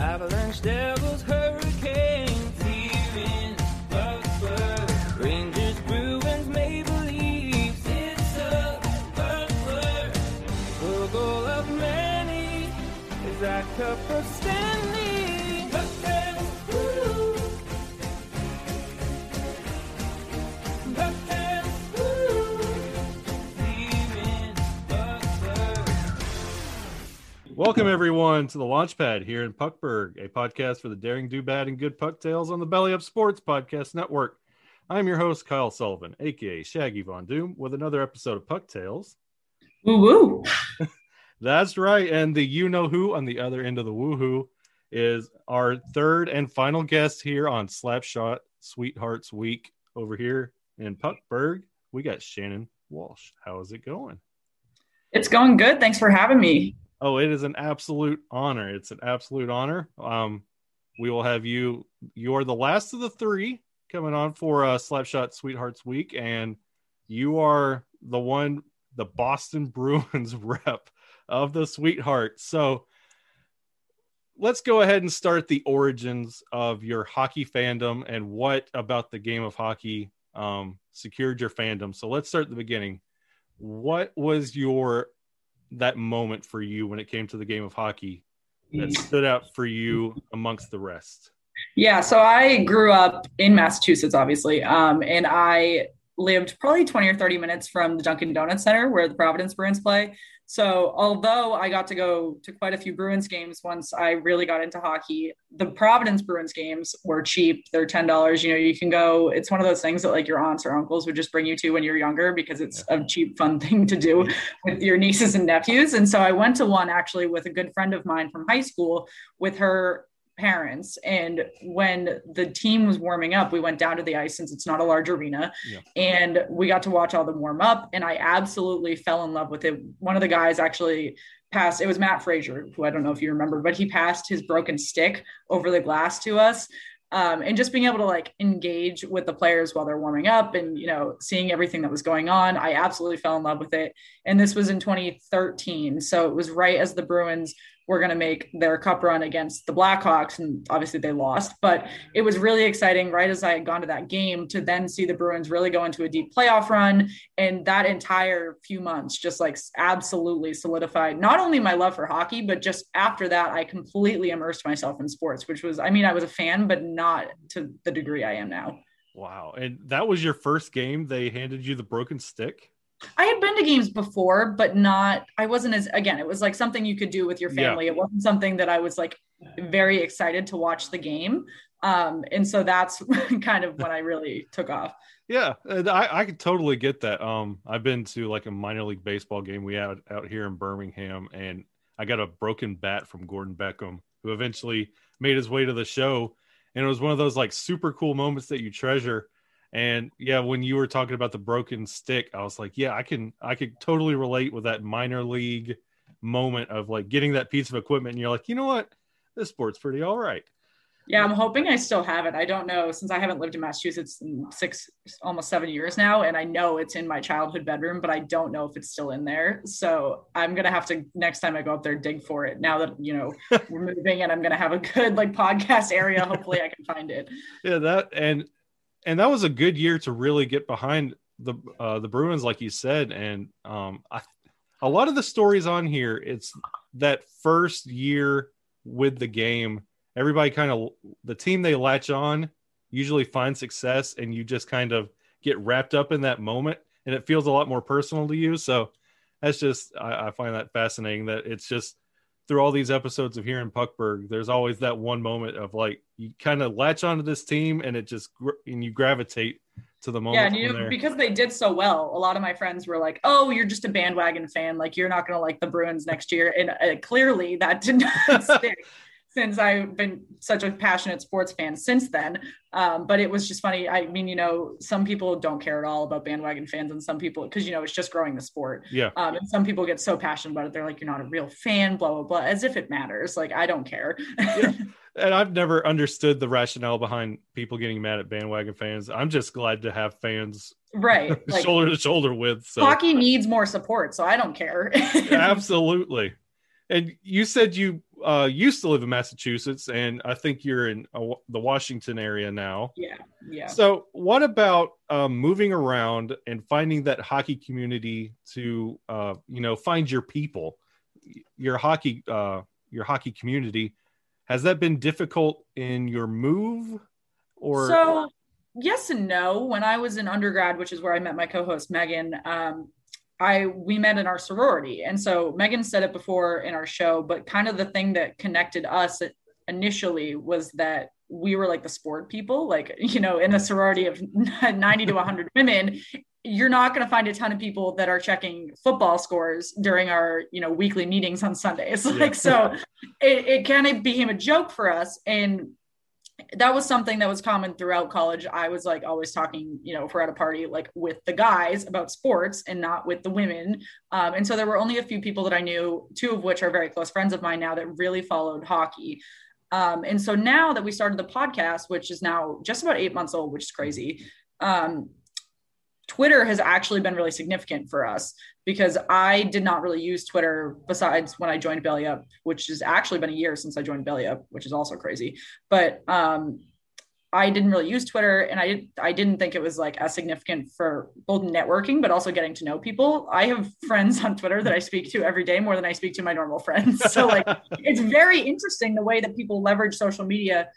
Avalanche Devils, Welcome everyone to the Launchpad here in Puckburg, a podcast for the daring, do bad, and good puck tales on the Belly Up Sports Podcast Network. I'm your host Kyle Sullivan, aka Shaggy Von Doom, with another episode of Puck Tales. Woo woo. That's right, and the you know who on the other end of the woohoo is our third and final guest here on Slapshot Sweethearts Week over here in Puckburg. We got Shannon Walsh. How is it going? It's going good. Thanks for having me. Oh, it is an absolute honor. It's an absolute honor. Um, we will have you. You're the last of the three coming on for uh, Slapshot Sweethearts Week, and you are the one, the Boston Bruins rep of the Sweetheart. So let's go ahead and start the origins of your hockey fandom and what about the game of hockey um, secured your fandom. So let's start at the beginning. What was your that moment for you when it came to the game of hockey that stood out for you amongst the rest? Yeah, so I grew up in Massachusetts, obviously, um, and I lived probably 20 or 30 minutes from the Dunkin' Donuts Center where the Providence Bruins play. So, although I got to go to quite a few Bruins games once I really got into hockey, the Providence Bruins games were cheap. They're $10. You know, you can go, it's one of those things that like your aunts or uncles would just bring you to when you're younger because it's a cheap, fun thing to do with your nieces and nephews. And so I went to one actually with a good friend of mine from high school with her parents. And when the team was warming up we went down to the ice since it's not a large arena. Yeah. and we got to watch all them warm up and i absolutely fell in love with it. One of the guys actually passed it was matt fraser who i don't know if you remember but he passed his broken stick over the glass to us. Um, and just being able to like engage with the players while they're warming up and you know seeing everything that was going on i absolutely fell in love with it. And this was in 2013 so it was right as the bruins were going to make their cup run against the Blackhawks. And obviously they lost, but it was really exciting right as I had gone to that game to then see the Bruins really go into a deep playoff run. And that entire few months just like absolutely solidified not only my love for hockey, but just after that, I completely immersed myself in sports, which was, I mean, I was a fan, but not to the degree I am now. Wow. And that was your first game. They handed you the broken stick. I had been to games before, but not, I wasn't as, again, it was like something you could do with your Yeah. family. It wasn't something that I was like very excited to watch the game. Um, and so that's kind of when I really took off. Yeah, I, I could totally get that. Um, I've been to like a minor league baseball game we had out here in Birmingham, and I got a broken bat from Gordon Beckham, who eventually made his way to the show. And it was one of those like super cool moments that you treasure. And yeah, when you were talking about the broken stick, I was like, yeah, I can, I could totally relate with that minor league moment of like getting that piece of equipment, and you're like, you know what, this sport's pretty all right. Yeah, I'm hoping I still have it. I don't know since I haven't lived in Massachusetts in six, almost seven years now, and I know it's in my childhood bedroom, but I don't know if it's still in there. So I'm gonna have to next time I go up there dig for it. Now that you know we're moving and I'm gonna have a good like podcast area, hopefully I can find it. Yeah, that and and that was a good year to really get behind the uh, the Bruins, like you said. And um, I, a lot of the stories on here, it's that first year with the game. Everybody kind of the team they latch on usually find success, and you just kind of get wrapped up in that moment, and it feels a lot more personal to you. So that's just I, I find that fascinating. That it's just through all these episodes of here in Puckburg, there's always that one moment of like you kind of latch onto this team and it just and you gravitate to the moment. Yeah, and you because they did so well. A lot of my friends were like, "Oh, you're just a bandwagon fan. Like you're not gonna like the Bruins next year." And uh, clearly, that did not stick. Since I've been such a passionate sports fan since then, um, but it was just funny. I mean, you know, some people don't care at all about bandwagon fans, and some people, because you know, it's just growing the sport. yeah, Um, and some people get so passionate about it, they're like, "You're not a real fan," blah blah blah, as if it matters. Like I don't care. Yeah. and I've never understood the rationale behind people getting mad at bandwagon fans. I'm just glad to have fans right? Like shoulder to shoulder with. So hockey needs more support, so I don't care. absolutely. And you said you uh, used to live in Massachusetts, and I think you're in uh, the Washington area now. Yeah, yeah. So, what about um, moving around and finding that hockey community to, uh, you know, find your people, your hockey, uh, your hockey community? Has that been difficult in your move, or so yes and no. When I was in undergrad, which is where I met my co-host Megan, um, I we met in our sorority, and so Megan said it before in our show, but kind of the thing that connected us initially was that we were like the sport people, like you know, in a sorority of ninety to one hundred women. You're not going to find a ton of people that are checking football scores during our, you know, weekly meetings on Sundays. Like, so it, it kind of became a joke for us. And that was something that was common throughout college. I was like always talking, you know, if we're at a party, like with the guys about sports and not with the women. Um, and so there were only a few people that I knew, two of which are very close friends of mine now that really followed hockey. Um, and so now that we started the podcast, which is now just about eight months old, which is crazy, um, Twitter has actually been really significant for us because I did not really use Twitter besides when I joined Belly Up, which has actually been a year since I joined Belly Up, which is also crazy. But um, I didn't really use Twitter, and I did, I didn't think it was like as significant for both networking, but also getting to know people. I have friends on Twitter that I speak to every day more than I speak to my normal friends. So like, it's very interesting the way that people leverage social media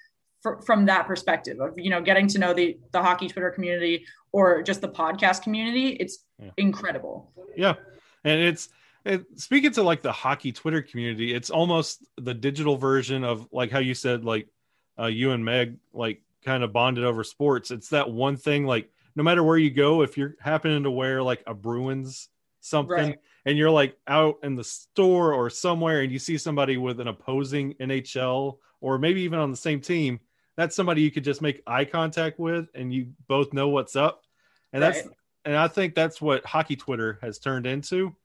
fr- from that perspective of you know getting to know the the hockey Twitter community or just the podcast community. It's Yeah. incredible. yeah, and it's it, speaking to like the hockey Twitter community, it's almost the digital version of like how you said like uh, you and Meg like kind of bonded over sports. It's that one thing like no matter where you go, if you're happening to wear like a Bruins something Right. and you're like out in the store or somewhere and you see somebody with an opposing NHL or maybe even on the same team, that's somebody you could just make eye contact with and you both know what's up. And that's and I think that's what hockey Twitter has turned into.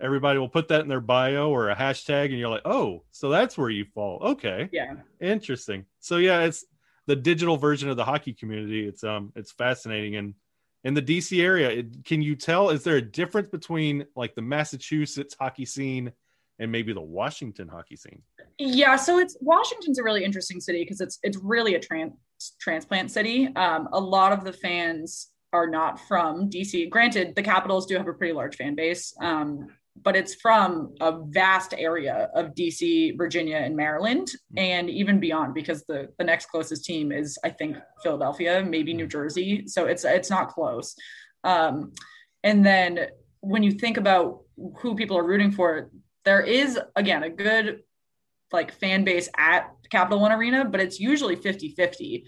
Everybody will put that in their bio or a hashtag, and you're like, oh, so that's where you fall. Okay, Yeah. interesting. So yeah, it's the digital version of the hockey community. It's um, it's fascinating. And in the DC area, it, can you tell? Is there a difference between like the Massachusetts hockey scene and maybe the Washington hockey scene? Yeah, so it's Washington's a really interesting city because it's it's really a trans transplant city. Um, a lot of the fans are not from DC. Granted, the Capitals do have a pretty large fan base, um, but it's from a vast area of DC, Virginia, and Maryland, and even beyond because the the next closest team is I think Philadelphia, maybe New Jersey. So it's it's not close. Um, and then when you think about who people are rooting for, there is again a good like fan base at Capital One Arena, but it's usually 50-50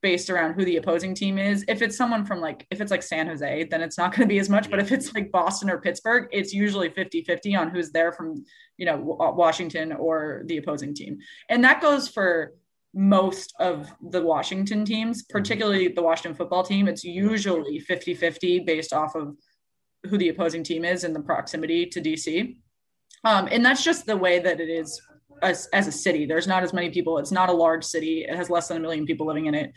based around who the opposing team is. If it's someone from like if it's like San Jose, then it's not going to be as much, but if it's like Boston or Pittsburgh, it's usually 50-50 on who's there from, you know, Washington or the opposing team. And that goes for most of the Washington teams, particularly the Washington football team. It's usually 50-50 based off of who the opposing team is and the proximity to DC. Um, and that's just the way that it is as, as a city. There's not as many people. It's not a large city. It has less than a million people living in it.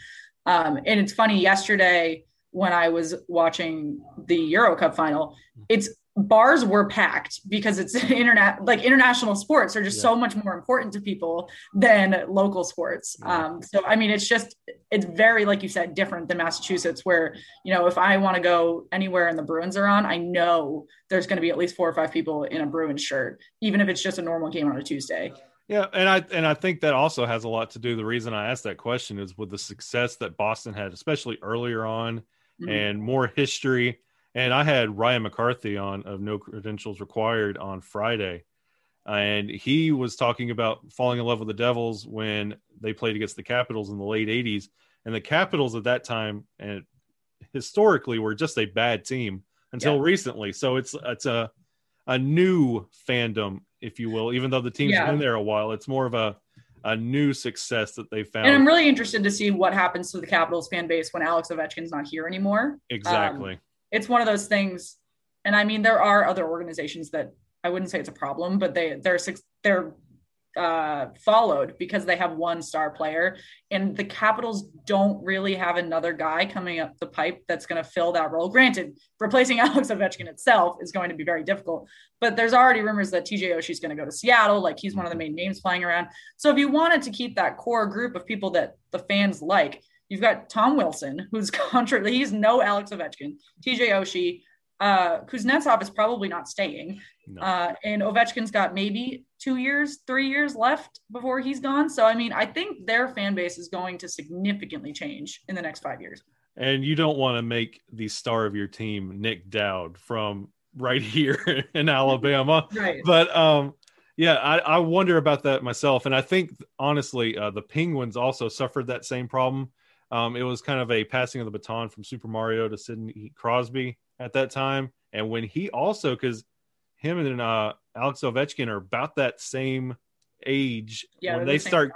Um, and it's funny, yesterday when I was watching the Euro Cup final, it's bars were packed because it's internet like international sports are just Yeah. so much more important to people than local sports. Yeah. Um, so I mean it's just it's very like you said different than Massachusetts where you know if I want to go anywhere and the Bruins are on, I know there's going to be at least four or five people in a Bruins shirt, even if it's just a normal game on a Tuesday. Yeah, and I and I think that also has a lot to do. The reason I asked that question is with the success that Boston had, especially earlier on, Mhm. and more history. And I had Ryan McCarthy on of No Credentials Required on Friday, and he was talking about falling in love with the Devils when they played against the Capitals in the late '80s, and the Capitals at that time and historically were just a bad team until Yeah. recently. So it's it's a a new fandom, if you will, even though the team's Yeah. been there a while. It's more of a a new success that they found. And I'm really interested to see what happens to the Capitals fan base when Alex Ovechkin's not here anymore. exactly. Um, it's one of those things, and I mean there are other organizations that I wouldn't say it's a problem, but they they're they're uh, followed because they have one star player, and the Capitals don't really have another guy coming up the pipe that's going to fill that role. Granted, replacing Alex Ovechkin itself is going to be very difficult, but there's already rumors that TJ Oshie is going to go to Seattle. Like he's one of the main names flying around. So if you wanted to keep that core group of people that the fans like, you've got Tom Wilson, who's contrary, he's no Alex Ovechkin, TJ Oshie. Uh, Kuznetsov is probably not staying. No. Uh, and Ovechkin's got maybe two years, three years left before he's gone. So, I mean, I think their fan base is going to significantly change in the next five years. and you don't want to make the star of your team Nic Dowd from right here in Alabama. Right. But um, yeah, I, I wonder about that myself, and I think honestly, uh, the Penguins also suffered that same problem. Um, it was kind of a passing of the baton from Super Mario to Sidney Crosby at that time, and when he also because him and uh, Alex Ovechkin are about that same age Yeah. when they're the start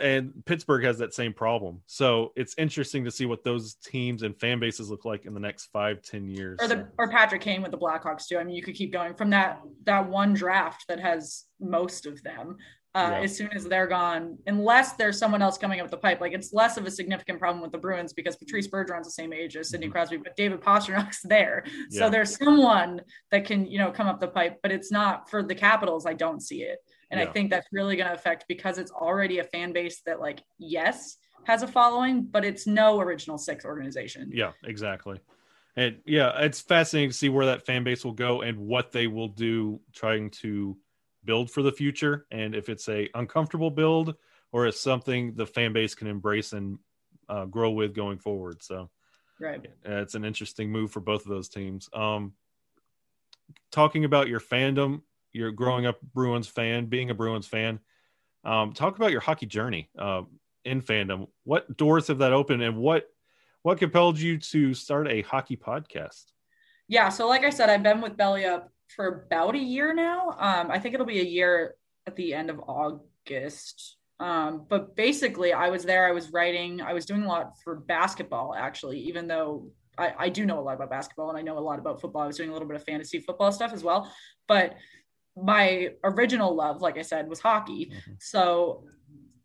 and Pittsburgh has that same problem. So it's interesting to see what those teams and fan bases look like in the next five, ten years. Or the or Patrick Kane with the Blackhawks too. I mean, you could keep going from that that one draft that has most of them. Uh, Yeah. As soon as they're gone, unless there's someone else coming up the pipe, like it's less of a significant problem with the Bruins because Patrice Bergeron's the same age as Sidney Mhm. Crosby, but David Pastrnak's there, so there's someone that can you know come up the pipe. But it's not for the Capitals. I don't see it, and Yeah. I think that's really going to affect because it's already a fan base that like yes has a following, but it's no original six organization. yeah, exactly. And yeah, it's fascinating to see where that fan base will go and what they will do trying to build for the future and if it's a uncomfortable build or it's something the fan base can embrace and uh, grow with going forward. So Right. It's an interesting move for both of those teams. Um, talking about your fandom, your growing up Bruins fan, being a Bruins fan, um, talk about your hockey journey uh, in fandom. What doors have that opened, and what what compelled you to start a hockey podcast? Yeah, so like I said, I've been with Belly Up for about a year now. Um, I think it'll be a year at the end of August. Um, but basically, I was there. I was writing. I was doing a lot for basketball, actually, even though I, I do know a lot about basketball and I know a lot about football. I was doing a little bit of fantasy football stuff as well. But my original love, like I said, was hockey. Mhm. So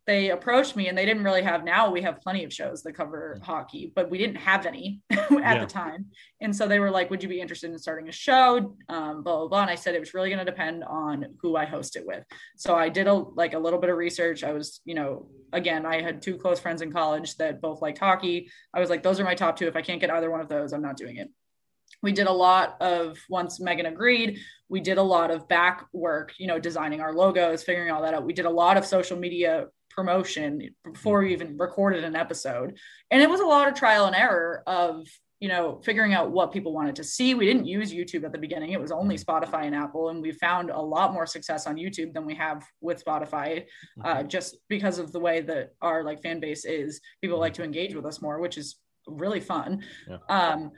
they approached me and they didn't really have now we have plenty of shows that cover hockey but we didn't have any at Yeah. the time. And so they were like would you be interested in starting a show? Um, blah blah blah. And i said it was really going to depend on who i host it with. So i did a like a little bit of research. I was you know again i had two close friends in college that both liked hockey. I was like those are my top two. If i can't get either one of those i'm not doing it. We did a lot of once megan agreed we did a lot of back work you know designing our logos figuring all that out. We did a lot of social media promotion before we even recorded an episode. And it was a lot of trial and error of you know figuring out what people wanted to see. We didn't use youtube at the beginning. It was only spotify and apple and we found a lot more success on youtube than we have with spotify uh, just because of the way that our like fan base is. People like to engage with us more which is really fun. Yeah. um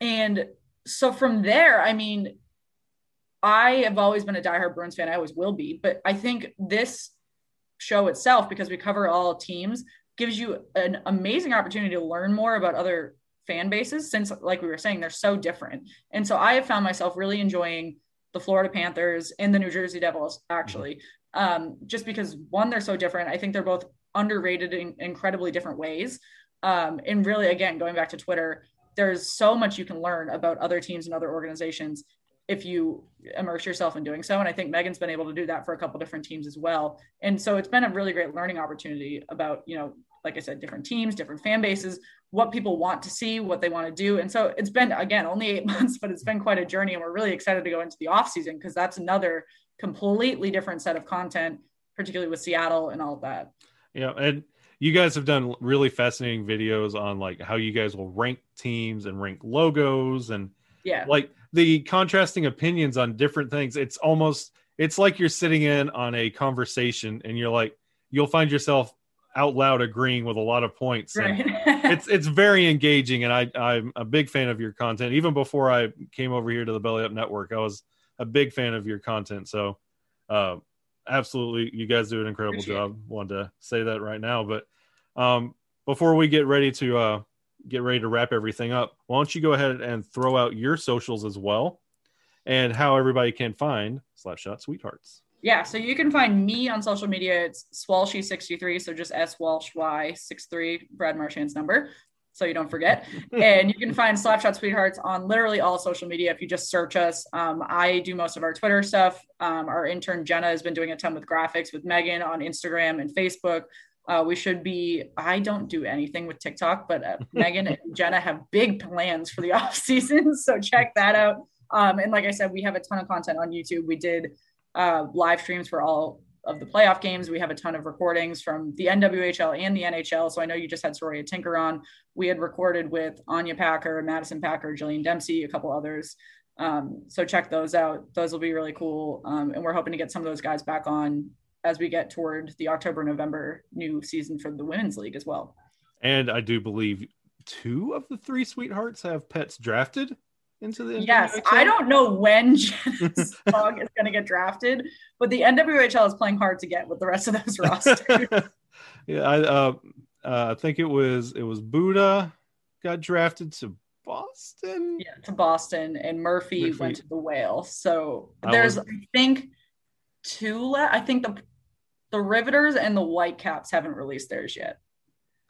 and so from there i mean i have always been a diehard bruins fan. I always will be. But i think this show itself because we cover all teams gives you an amazing opportunity to learn more about other fan bases since like we were saying they're so different. And so i have found myself really enjoying the florida panthers and the new jersey devils actually. Um, just because one they're so different. I think they're both underrated in incredibly different ways. Um, and really again going back to twitter there's so much you can learn about other teams and other organizations if you immerse yourself in doing so. And I think Megan's been able to do that for a couple different teams as well. And so it's been a really great learning opportunity about, you know, like I said, different teams, different fan bases, what people want to see, what they want to do. And so it's been, again, only eight months, but it's been quite a journey. And we're really excited to go into the off season because that's another completely different set of content, particularly with Seattle and all of that. Yeah, and you guys have done really fascinating videos on like how you guys will rank teams and rank logos and Yeah. like the contrasting opinions on different things. It's almost it's like you're sitting in on a conversation and you're like you'll find yourself out loud agreeing with a lot of points. Right. it's it's very engaging and I I'm a big fan of your content. Even before I came over here to the Belly Up Network, I was a big fan of your content. So uh absolutely you guys do an incredible Appreciate job. Wanted to say that right now. But um before we get ready to uh get ready to wrap everything up, why don't you go ahead and throw out your socials as well and how everybody can find Slapshot Sweethearts. Yeah, so you can find me on social media. It's Swalshy63, so just S Walsh Y63, Brad Marchand's number, so you don't forget. and you can find Slapshot Sweethearts on literally all social media if you just search us. Um, I do most of our Twitter stuff. Um, our intern Jenna has been doing a ton with graphics with Megan on Instagram and Facebook. Uh, we should be. I don't do anything with TikTok, but uh, Megan and Jenna have big plans for the off season, so check that out. Um, and like I said, we have a ton of content on YouTube. We did uh, live streams for all of the playoff games. We have a ton of recordings from the NWHL and the NHL. So I know you just had Saroya Tinker on. We had recorded with Anya Packer, Madison Packer, Jillian Dempsey, a couple others. Um, so check those out. Those will be really cool. Um, and we're hoping to get some of those guys back on as we get toward the October November new season for the women's league as well. And I do believe two of the three sweethearts have pets drafted into the Yes, I don't know when Jen's dog is going to get drafted, but the NWHL is playing hard to get with the rest of those rosters. yeah, I uh, uh, I think it was it was Buddha got drafted to Boston. yeah, to Boston, and Murphy, Murphy. went to the Whale. So I there's, was- I think, two left. I think the the Riveters and the Whitecaps haven't released theirs yet.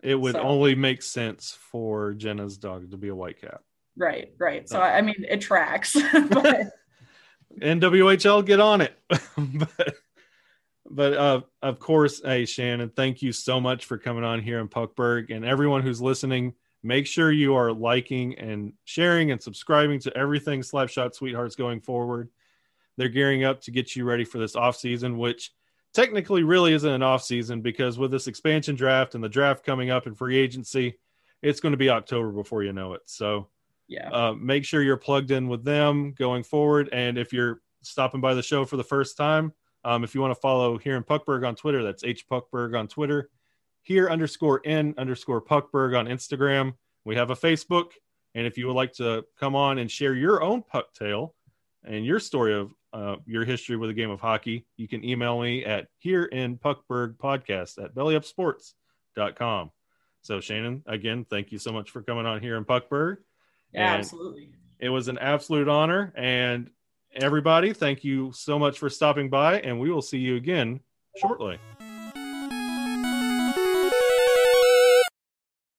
It would So- only make sense for Jenna's dog to be a white cap. Right, right. So. I mean, it tracks. but NWHL, get on it. but but uh, of course, hey Shannon, thank you so much for coming on here in Puckburg, and everyone who's listening. Make sure you are liking and sharing and subscribing to everything Slapshot Sweethearts going forward. They're gearing up to get you ready for this off season, which technically really isn't an off season because with this expansion draft and the draft coming up in free agency, it's going to be October before you know it. So yeah, uh, make sure you're plugged in with them going forward. And if you're stopping by the show for the first time, um, if you want to follow here in Puckberg on Twitter, that's H Puckberg on Twitter, here underscore N underscore Puckberg on Instagram. We have a Facebook. And if you would like to come on and share your own puck tale and your story of uh, your history with a game of hockey, you can email me at here in Puckberg podcast at bellyupsports.com. So, Shannon, again, thank you so much for coming on here in Puckberg. yeah, and- absolutely. It was an absolute honor. And everybody, thank you so much for stopping by, and we will see you again shortly.